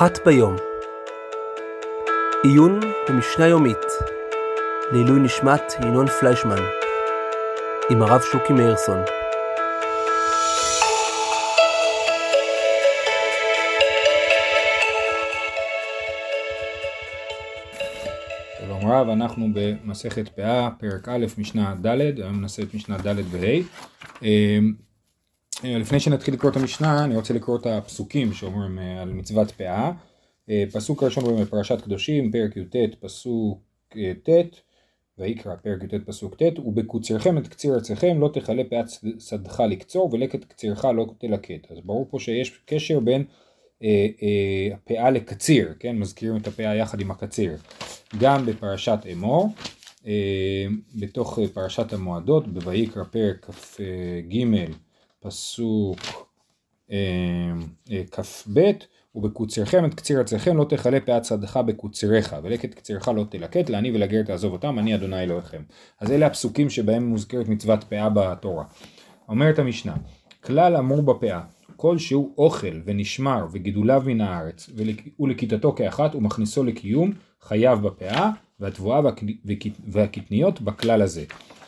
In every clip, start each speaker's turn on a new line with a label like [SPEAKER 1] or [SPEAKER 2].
[SPEAKER 1] אחת ביום. עיון במשנה יומית לעילוי נשמת ינון פליישמן עם הרב שוקי מאירסון.
[SPEAKER 2] שלום רב, אנחנו במסכת פאה, פרק א', משנה ד', היום נעשה את משנה ד' וה'. אמ, לפני שנתחיל לקרוא את המשנה, אני רוצה לקרוא את הפסוקים שאומרים אה, על מצוות פאה. אה, פסוק ראשון אומרים בפרשת קדושים, פרק י"ט, פסוק אה, ט', ויקרא פרק י"ט פסוק ט', ובקוצרכם את קציר ארציכם לא תכלה פאת שדך לקצור ולקט קצירך לא תלקט. אז ברור פה שיש קשר בין אה, אה, הפאה לקציר, כן? מזכירים את הפאה יחד עם הקציר. גם בפרשת אמור, אה, בתוך פרשת המועדות, בויקרא פרק כ"ג פסוק כ"ב, ובקוצרכם את קציר עצמכם לא תכלה פאת שדך בקוצריך, ולקט קצירך לא תלקט, לעני ולגר תעזוב אותם, אני אדוני אלוהיכם. אז אלה הפסוקים שבהם מוזכרת מצוות פאה בתורה. אומרת המשנה, כלל אמור בפאה, כל שהוא אוכל ונשמר וגידוליו מן הארץ ולכיתתו כאחת ומכניסו לקיום חייב בפאה והתבואה והקטניות בכלל הזה.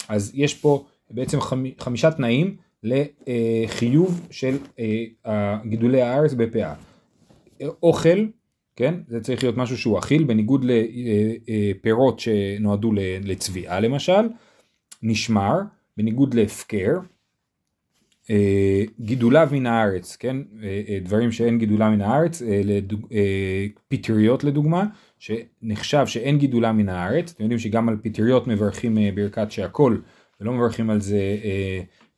[SPEAKER 2] אז יש פה בעצם חמישה תנאים לחיוב של אה, גידולי הארץ בפאה. אוכל, כן, זה צריך להיות משהו שהוא אכיל בניגוד לפירות אה, אה, שנועדו לצביעה למשל, נשמר בניגוד להפקר, גידוליו מן הארץ, כן, דברים שאין גידולם מן הארץ. פטריות לדוגמה, שנחשב שאין גידולה מן הארץ, אתם יודעים שגם על פטריות מברכים ברכת שהכל, ולא מברכים על זה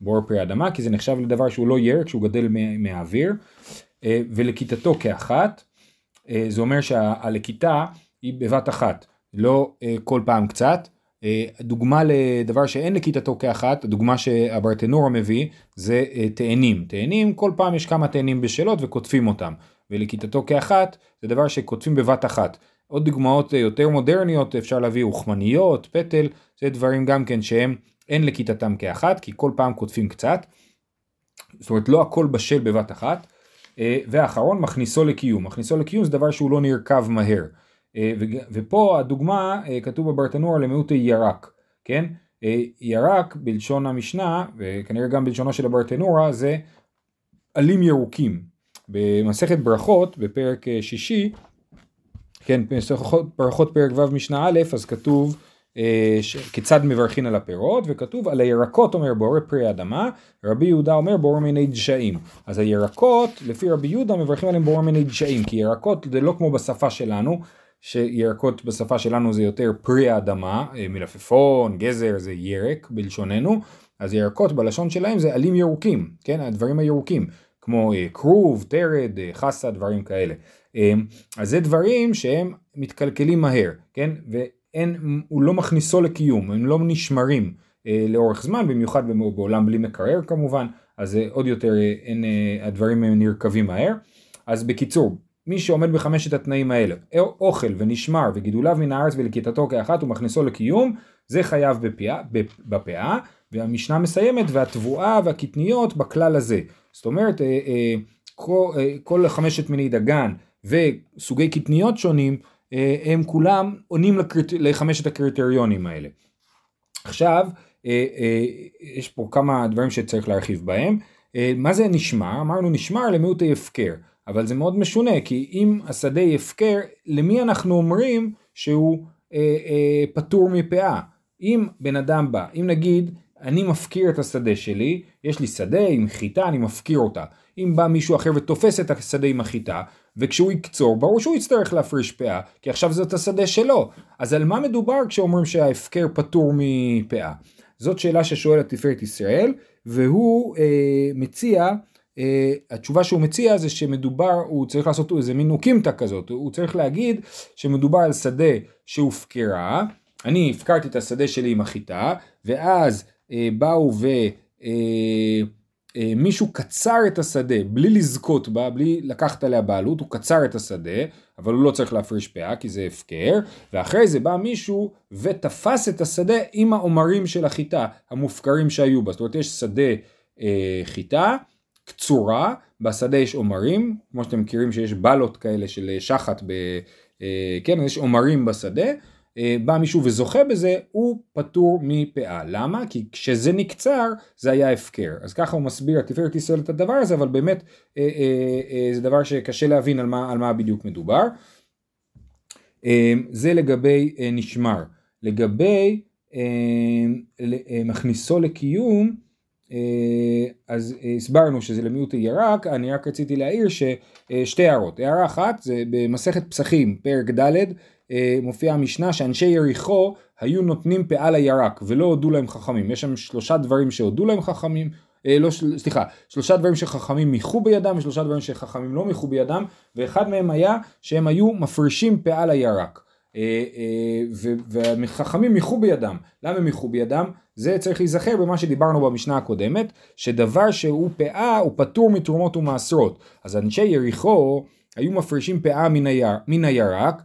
[SPEAKER 2] בור פרי אדמה, כי זה נחשב לדבר שהוא לא ירק, שהוא גדל מהאוויר, ולכיתתו כאחת, זה אומר שהלכיתה היא בבת אחת, לא כל פעם קצת, אה, דוגמה לדבר שאין לכיתתו כאחת, הדוגמה שהברטנורה מביא זה אה, תאנים. תאנים, כל פעם יש כמה תאנים בשאלות וכותבים אותם. ולכיתתו כאחת זה דבר שכותבים בבת אחת. עוד דוגמאות אה, יותר מודרניות אפשר להביא אוכמניות, פטל, זה דברים גם כן שהם אין לכיתתם כאחת, כי כל פעם כותבים קצת. זאת אומרת לא הכל בשל בבת אחת. ואחרון מכניסו לקיום. מכניסו לקיום זה דבר שהוא לא נרקב מהר. אה, ופה הדוגמה אה, כתוב בברטנורה למיעוטי ירק, כן? אה, ירק בלשון המשנה וכנראה גם בלשונו של הברטנורה זה עלים ירוקים. במסכת ברכות בפרק שישי, כן, במסכת ברכות פרק ו' משנה א', אז כתוב. כיצד מברכין על הפירות, וכתוב על הירקות אומר בורא פרי אדמה, רבי יהודה אומר בורא מיני דשאים. אז הירקות, לפי רבי יהודה, מברכים עליהם בורא מיני דשאים, כי ירקות זה לא כמו בשפה שלנו, שירקות בשפה שלנו זה יותר פרי האדמה, אה, מלפפון, גזר זה ירק בלשוננו, אז ירקות בלשון שלהם זה עלים ירוקים, כן, הדברים הירוקים, כמו אה, כרוב, אה, חסה, דברים כאלה. אז זה דברים שהם מתקלקלים מהר, כן, ואין, הוא לא מכניסו לקיום, הם לא נשמרים לאורך זמן, במיוחד בעולם בלי מקרר כמובן, אז עוד יותר אין, הדברים נרקבים מהר. אז בקיצור, מי שעומד בחמשת התנאים האלה, אוכל ונשמר וגידוליו מן הארץ ולכיתתו כאחת ומכניסו לקיום, זה חייב בפיה, בפאה, והמשנה מסיימת והתבואה והקטניות בכלל הזה. זאת אומרת, אה, אה, כל, אה, חמשת מיני דגן וסוגי קטניות שונים, הם כולם עונים לקריט... לחמשת הקריטריונים האלה. עכשיו, יש פה כמה דברים שצריך להרחיב בהם. מה זה נשמר? אמרנו נשמר למיעוטי הפקר. אבל זה מאוד משונה, כי אם השדה הפקר, למי אנחנו אומרים שהוא אה, אה, פטור מפאה? אם בן אדם בא, אם נגיד, אני מפקיר את השדה שלי, יש לי שדה עם חיטה, אני מפקיר אותה. אם בא מישהו אחר ותופס את השדה עם החיטה, וכשהוא יקצור, ברור שהוא יצטרך להפריש פאה, כי עכשיו זאת השדה שלו. אז על מה מדובר כשאומרים שההפקר פטור מפאה? זאת שאלה ששואל התפארת ישראל, והוא אה, מציע Uh, התשובה שהוא מציע זה שמדובר, הוא צריך לעשות איזה מין אוקימתא כזאת, הוא צריך להגיד שמדובר על שדה שהופקרה, אני הפקרתי את השדה שלי עם החיטה, ואז uh, באו ומישהו uh, uh, קצר את השדה בלי לזכות בה, בלי לקחת עליה בעלות, הוא קצר את השדה, אבל הוא לא צריך להפריש פאה כי זה הפקר, ואחרי זה בא מישהו ותפס את השדה עם העומרים של החיטה המופקרים שהיו בה, זאת אומרת יש שדה uh, חיטה, קצורה, בשדה יש עומרים, כמו שאתם מכירים שיש בלות כאלה של שחת, ב, אה, כן, יש עומרים בשדה, אה, בא מישהו וזוכה בזה, הוא פטור מפאה. למה? כי כשזה נקצר, זה היה הפקר. אז ככה הוא מסביר תפארת ישראל את הדבר הזה, אבל באמת אה, אה, אה, זה דבר שקשה להבין על מה, על מה בדיוק מדובר. אה, זה לגבי אה, נשמר. לגבי אה, אה, מכניסו לקיום, אה, אז הסברנו שזה למיעוט ירק, אני רק רציתי להעיר ששתי הערות. הערה אחת זה במסכת פסחים, פרק ד', מופיעה המשנה שאנשי יריחו היו נותנים פאה לירק ולא הודו להם חכמים. יש שם שלושה דברים שהודו להם חכמים, לא, סליחה, שלושה דברים שחכמים מיחו בידם ושלושה דברים שחכמים לא מיחו בידם, ואחד מהם היה שהם היו מפרישים פאה לירק. אה, אה, וחכמים מיחו בידם. למה הם מיחו בידם? זה צריך להיזכר במה שדיברנו במשנה הקודמת, שדבר שהוא פאה הוא פטור מתרומות ומעשרות. אז אנשי יריחו היו מפרישים פאה מן, היר, מן הירק,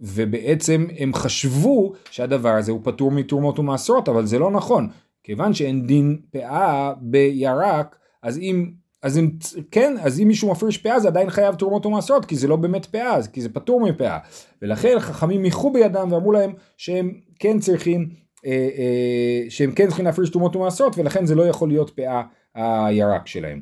[SPEAKER 2] ובעצם הם חשבו שהדבר הזה הוא פטור מתרומות ומעשרות, אבל זה לא נכון. כיוון שאין דין פאה בירק, אז אם אז אם כן, אז אם מישהו מפריש פאה זה עדיין חייב תרומות ומעשרות, כי זה לא באמת פאה, כי זה פטור מפאה. ולכן חכמים מיחו בידם ואמרו להם שהם כן צריכים, אה, אה, שהם כן צריכים להפריש תרומות ומעשרות, ולכן זה לא יכול להיות פאה הירק שלהם.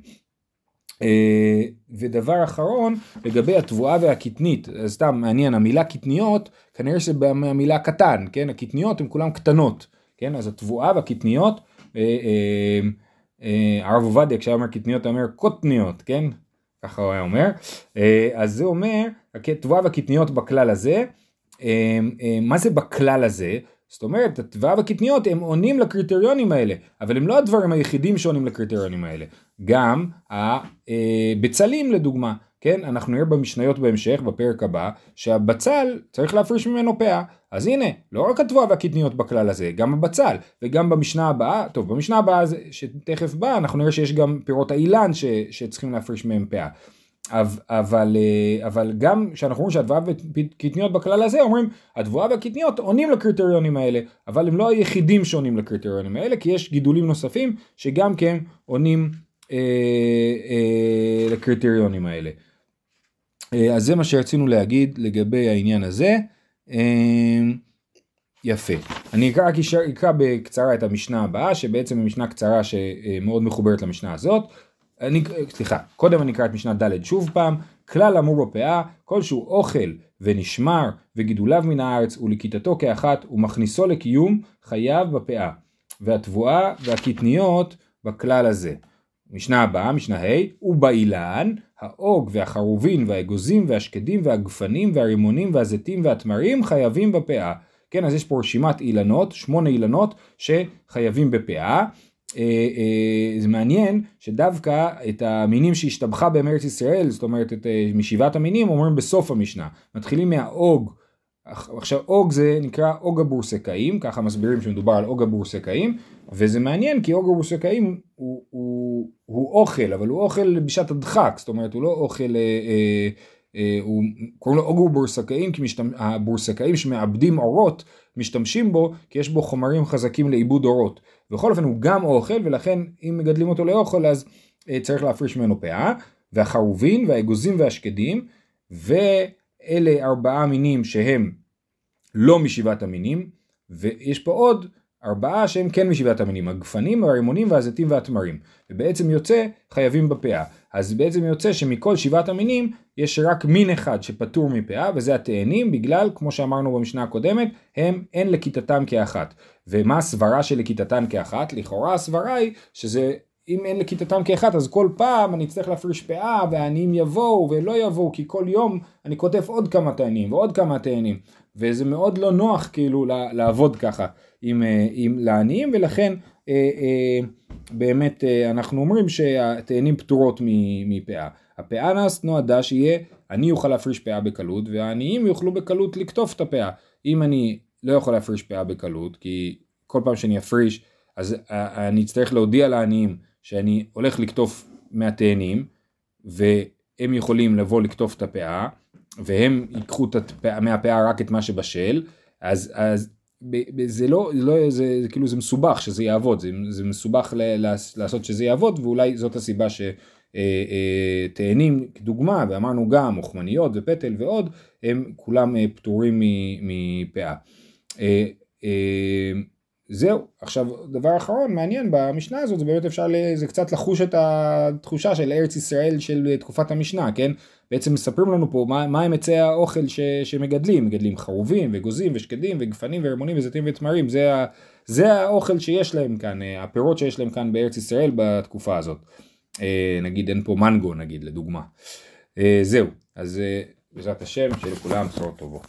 [SPEAKER 2] אה, ודבר אחרון, לגבי התבואה והקטנית, סתם מעניין, המילה קטניות, כנראה שבמילה קטן, כן, הקטניות הן כולן קטנות, כן, אז התבואה והקטניות, אה, אה, הרב עובדיה כשהיה אומר קטניות הוא אומר קוטניות, כן? ככה הוא היה אומר. אז זה אומר, התבואה והקטניות בכלל הזה, מה זה בכלל הזה? זאת אומרת, התבואה והקטניות הם עונים לקריטריונים האלה, אבל הם לא הדברים היחידים שעונים לקריטריונים האלה. גם הבצלים לדוגמה, כן, אנחנו נראה במשניות בהמשך, בפרק הבא, שהבצל צריך להפריש ממנו פאה. אז הנה, לא רק התבואה והקטניות בכלל הזה, גם הבצל, וגם במשנה הבאה, טוב, במשנה הבאה שתכף באה, אנחנו נראה שיש גם פירות האילן ש, שצריכים להפריש מהם פאה. אבל, אה, אבל גם כשאנחנו אומרים שהתבואה והקטניות בכלל הזה, אומרים התבואה והקטניות עונים לקריטריונים האלה, אבל הם לא היחידים שעונים לקריטריונים האלה, כי יש גידולים נוספים שגם כן עונים אה, אה, לקריטריונים האלה. אה, אז זה מה שרצינו להגיד לגבי העניין הזה. אה, יפה. אני אקרא, אקרא בקצרה את המשנה הבאה, שבעצם היא משנה קצרה שמאוד מחוברת למשנה הזאת. אני, סליחה, קודם אני אקרא את משנה ד' שוב פעם, כלל אמור בפאה, כלשהו אוכל ונשמר וגידוליו מן הארץ ולכיתתו כאחת ומכניסו לקיום חייב בפאה, והתבואה והקטניות בכלל הזה. משנה הבאה, משנה ה', ובאילן, האוג והחרובין והאגוזים והשקדים והגפנים והרימונים והזיתים והתמרים חייבים בפאה. כן, אז יש פה רשימת אילנות, שמונה אילנות שחייבים בפאה. אה, אה, זה מעניין שדווקא את המינים שהשתבחה בהם ארץ ישראל, זאת אומרת את, אה, משבעת המינים, אומרים בסוף המשנה. מתחילים מהאוג, עכשיו אוג זה נקרא אוג הבורסקאים, ככה מסבירים שמדובר על אוג הבורסקאים, וזה מעניין כי אוג הבורסקאים הוא, הוא, הוא אוכל, אבל הוא אוכל בשעת הדחק, זאת אומרת הוא לא אוכל, אה, אה, אה, הוא, קוראים לו אוג הבורסקאים, כי משתמ, הבורסקאים שמאבדים אורות משתמשים בו כי יש בו חומרים חזקים לעיבוד אורות. בכל אופן הוא גם אוכל ולכן אם מגדלים אותו לאוכל אז אה, צריך להפריש ממנו פאה, והחרובין והאגוזים והשקדים, ואלה ארבעה מינים שהם לא משבעת המינים, ויש פה עוד ארבעה שהם כן משבעת המינים, הגפנים, הרימונים והזיתים והתמרים. ובעצם יוצא חייבים בפאה. אז בעצם יוצא שמכל שבעת המינים יש רק מין אחד שפטור מפאה, וזה התאנים, בגלל, כמו שאמרנו במשנה הקודמת, הם אין לכיתתם כאחת. ומה הסברה של לכיתתן כאחת? לכאורה הסברה היא שזה אם אין לכיתתם כאחת אז כל פעם אני אצטרך להפריש פאה והעניים יבואו ולא יבואו כי כל יום אני כותב עוד כמה תאנים ועוד כמה תאנים וזה מאוד לא נוח כאילו לעבוד ככה עם, אה, עם לעניים ולכן אה, אה, באמת אה, אנחנו אומרים שהתאנים פטורות מפאה. הפאה נועדה שיהיה אני אוכל להפריש פאה בקלות והעניים יוכלו בקלות לקטוף את הפאה. אם אני לא יכול להפריש פאה בקלות כי כל פעם שאני אפריש אז אה, אני אצטרך להודיע לעניים שאני הולך לקטוף מהתאנים והם יכולים לבוא לקטוף את הפאה והם ייקחו מהפאה רק את מה שבשל אז, אז זה לא, לא זה, זה כאילו זה מסובך שזה יעבוד, זה, זה מסובך ל, לעשות שזה יעבוד ואולי זאת הסיבה ש, אה, אה, כדוגמה, ואמרנו גם מוכמניות ופטל ועוד, הם כולם אה, פטורים מפאה. אה, אה, זהו, עכשיו דבר אחרון מעניין במשנה הזאת זה באמת אפשר, זה קצת לחוש את התחושה של ארץ ישראל של תקופת המשנה, כן? בעצם מספרים לנו פה מה, מה הם עצי האוכל ש, שמגדלים, מגדלים חרובים וגוזים ושקדים וגפנים ורמונים וזיתים ותמרים, זה, ה, זה האוכל שיש להם כאן, הפירות שיש להם כאן בארץ ישראל בתקופה הזאת. אה, נגיד אין פה מנגו נגיד לדוגמה. אה, זהו, אז אה, בעזרת השם שיהיה לכולם בשורות טובות.